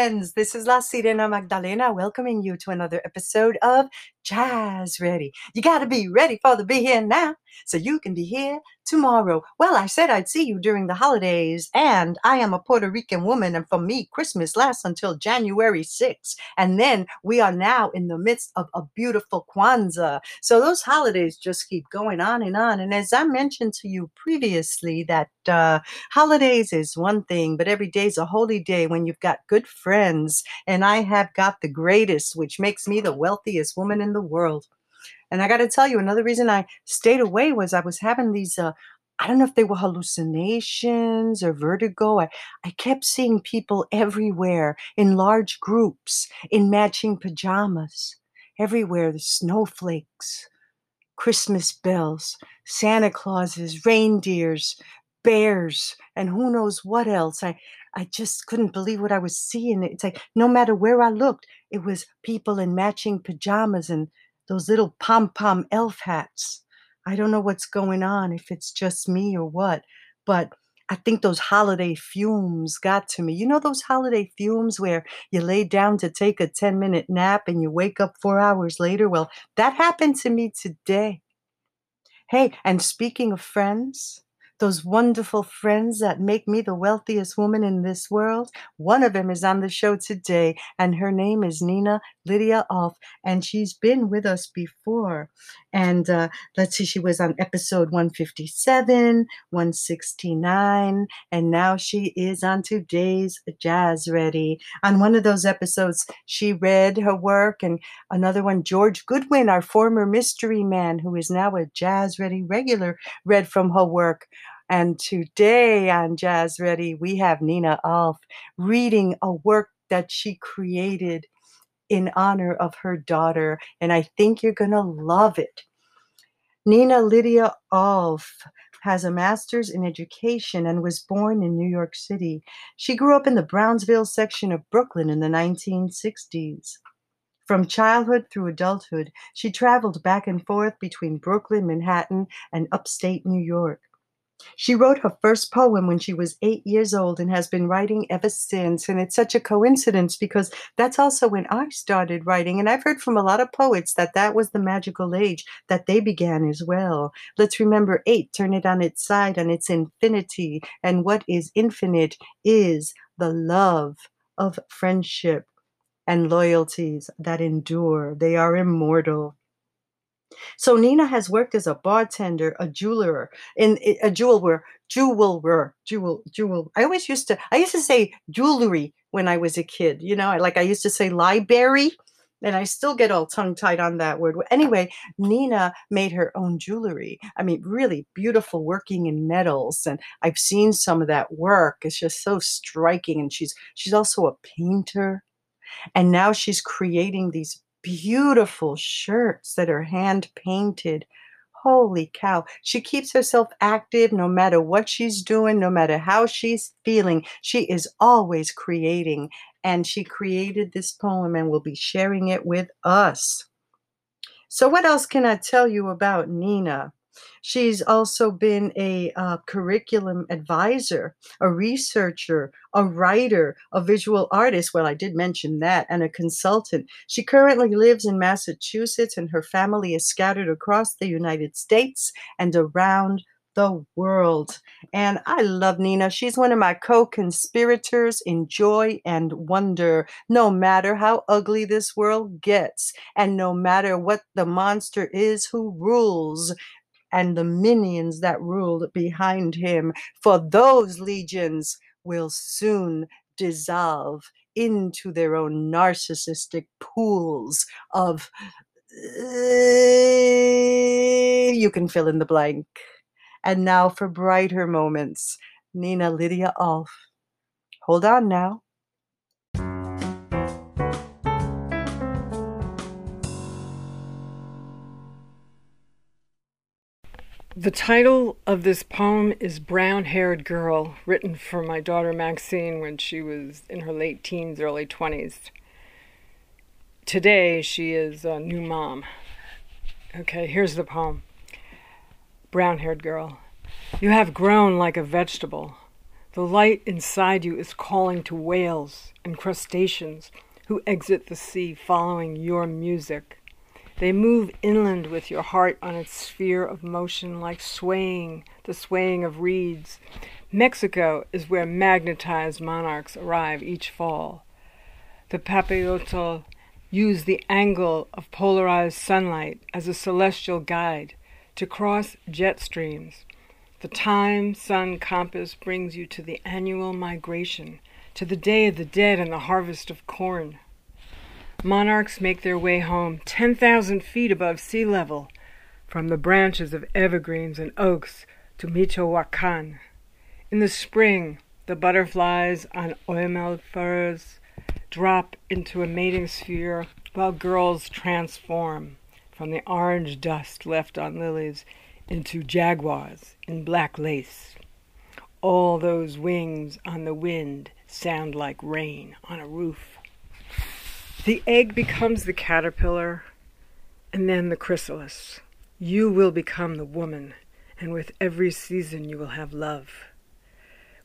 friends. This is La Sirena Magdalena welcoming you to another episode of Jazz Ready. You got to be ready for the be here now so you can be here tomorrow. Well, I said I'd see you during the holidays, and I am a Puerto Rican woman, and for me, Christmas lasts until January 6th. And then we are now in the midst of a beautiful Kwanzaa. So those holidays just keep going on and on. And as I mentioned to you previously, that uh, holidays is one thing, but every day is a holy day when you've got good friends. And I have got the greatest, which makes me the wealthiest woman in the world. And I got to tell you, another reason I stayed away was I was having these. Uh, I don't know if they were hallucinations or vertigo. I, I kept seeing people everywhere in large groups in matching pajamas. Everywhere, the snowflakes, Christmas bells, Santa Clauses, reindeers, bears, and who knows what else. I, I just couldn't believe what I was seeing. It's like no matter where I looked, it was people in matching pajamas and those little pom pom elf hats. I don't know what's going on, if it's just me or what, but I think those holiday fumes got to me. You know those holiday fumes where you lay down to take a 10 minute nap and you wake up four hours later? Well, that happened to me today. Hey, and speaking of friends, those wonderful friends that make me the wealthiest woman in this world. One of them is on the show today, and her name is Nina Lydia Alf, and she's been with us before. And uh, let's see, she was on episode 157, 169, and now she is on today's Jazz Ready. On one of those episodes, she read her work, and another one, George Goodwin, our former mystery man, who is now a Jazz Ready regular, read from her work. And today on Jazz Ready, we have Nina Alf reading a work that she created in honor of her daughter. And I think you're going to love it. Nina Lydia Alf has a master's in education and was born in New York City. She grew up in the Brownsville section of Brooklyn in the 1960s. From childhood through adulthood, she traveled back and forth between Brooklyn, Manhattan, and upstate New York. She wrote her first poem when she was eight years old and has been writing ever since. And it's such a coincidence because that's also when I started writing. And I've heard from a lot of poets that that was the magical age that they began as well. Let's remember eight, turn it on its side, on its infinity. And what is infinite is the love of friendship and loyalties that endure, they are immortal. So Nina has worked as a bartender, a jeweler, in eh, a jeweler, jeweler, jewel, jewel. I always used to, I used to say jewelry when I was a kid. You know, like I used to say library, and I still get all tongue tied on that word. Anyway, Nina made her own jewelry. I mean, really beautiful working in metals, and I've seen some of that work. It's just so striking. And she's she's also a painter, and now she's creating these beautiful shirts that are hand painted. Holy cow. She keeps herself active no matter what she's doing, no matter how she's feeling. She is always creating. And she created this poem and will be sharing it with us. So, what else can I tell you about Nina? She's also been a uh, curriculum advisor, a researcher, a writer, a visual artist. Well, I did mention that, and a consultant. She currently lives in Massachusetts, and her family is scattered across the United States and around the world. And I love Nina. She's one of my co conspirators in joy and wonder, no matter how ugly this world gets, and no matter what the monster is who rules and the minions that ruled behind him, for those legions will soon dissolve into their own narcissistic pools of. Uh, you can fill in the blank. And now for brighter moments, Nina Lydia Alf. Hold on now. The title of this poem is Brown Haired Girl, written for my daughter Maxine when she was in her late teens, early 20s. Today, she is a new mom. Okay, here's the poem Brown Haired Girl. You have grown like a vegetable, The light inside you is calling to whales and crustaceans who exit the sea following your music. They move inland with your heart on its sphere of motion like swaying, the swaying of reeds. Mexico is where magnetized monarchs arrive each fall. The Papalotl use the angle of polarized sunlight as a celestial guide to cross jet streams. The time sun compass brings you to the annual migration, to the day of the dead and the harvest of corn. Monarchs make their way home 10,000 feet above sea level from the branches of evergreens and oaks to Michoacan. In the spring, the butterflies on oyamel firs drop into a mating sphere while girls transform from the orange dust left on lilies into jaguars in black lace. All those wings on the wind sound like rain on a roof. The egg becomes the caterpillar and then the chrysalis. You will become the woman, and with every season you will have love.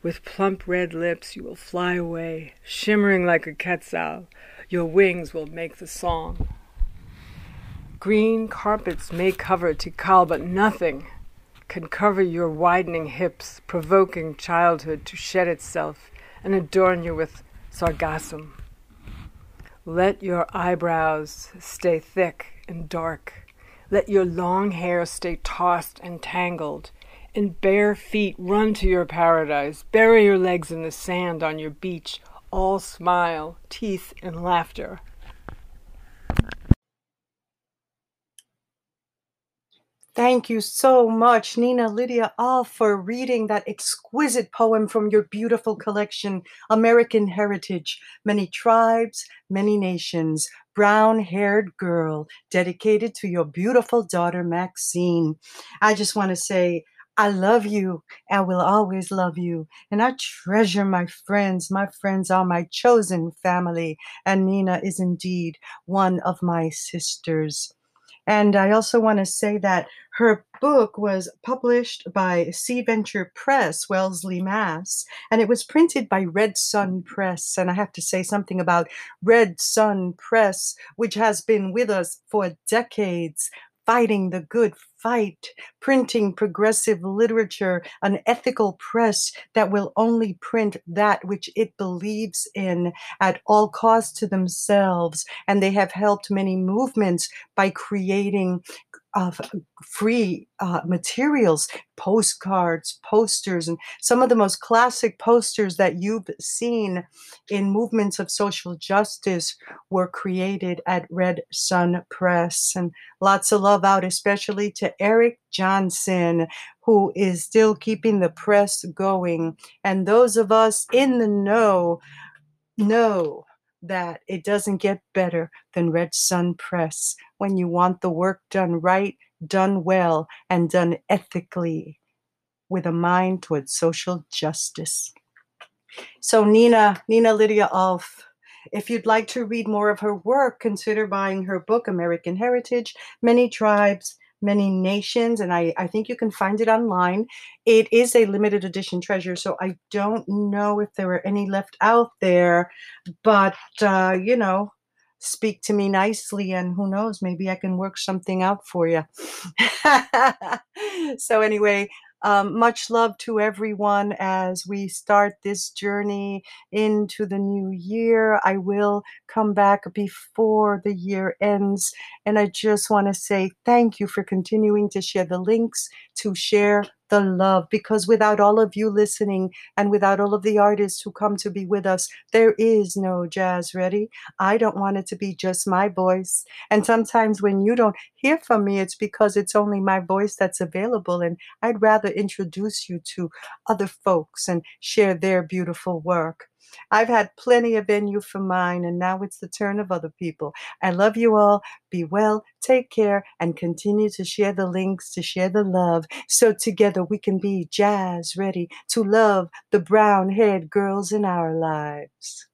With plump red lips you will fly away, shimmering like a quetzal. Your wings will make the song. Green carpets may cover Tikal, but nothing can cover your widening hips, provoking childhood to shed itself and adorn you with sargassum. Let your eyebrows stay thick and dark. Let your long hair stay tossed and tangled. And bare feet run to your paradise. Bury your legs in the sand on your beach. All smile, teeth, and laughter. Thank you so much, Nina Lydia Alf, for reading that exquisite poem from your beautiful collection, American Heritage Many Tribes, Many Nations, Brown Haired Girl, dedicated to your beautiful daughter, Maxine. I just want to say, I love you I will always love you. And I treasure my friends. My friends are my chosen family. And Nina is indeed one of my sisters. And I also want to say that her book was published by Sea Venture Press, Wellesley, Mass, and it was printed by Red Sun Press. And I have to say something about Red Sun Press, which has been with us for decades, fighting the good fight, printing progressive literature, an ethical press that will only print that which it believes in at all costs to themselves. And they have helped many movements by creating of free uh, materials, postcards, posters, and some of the most classic posters that you've seen in movements of social justice were created at Red Sun Press. And lots of love out, especially to Eric Johnson, who is still keeping the press going. And those of us in the know know that it doesn't get better than Red Sun Press when you want the work done right, done well, and done ethically with a mind towards social justice. So Nina, Nina Lydia Alf, if you'd like to read more of her work, consider buying her book, American Heritage, Many Tribes, many nations, and I, I think you can find it online. It is a limited edition treasure, so I don't know if there were any left out there, but uh, you know, speak to me nicely, and who knows, maybe I can work something out for you. so, anyway, um, much love to everyone as we start this journey into the new year. I will come back before the year ends. And I just want to say thank you for continuing to share the links, to share the love because without all of you listening and without all of the artists who come to be with us, there is no jazz ready. I don't want it to be just my voice. And sometimes when you don't hear from me, it's because it's only my voice that's available. And I'd rather introduce you to other folks and share their beautiful work. I've had plenty of venue for mine, and now it's the turn of other people. I love you all. Be well, take care, and continue to share the links, to share the love, so together we can be jazz ready to love the brown haired girls in our lives.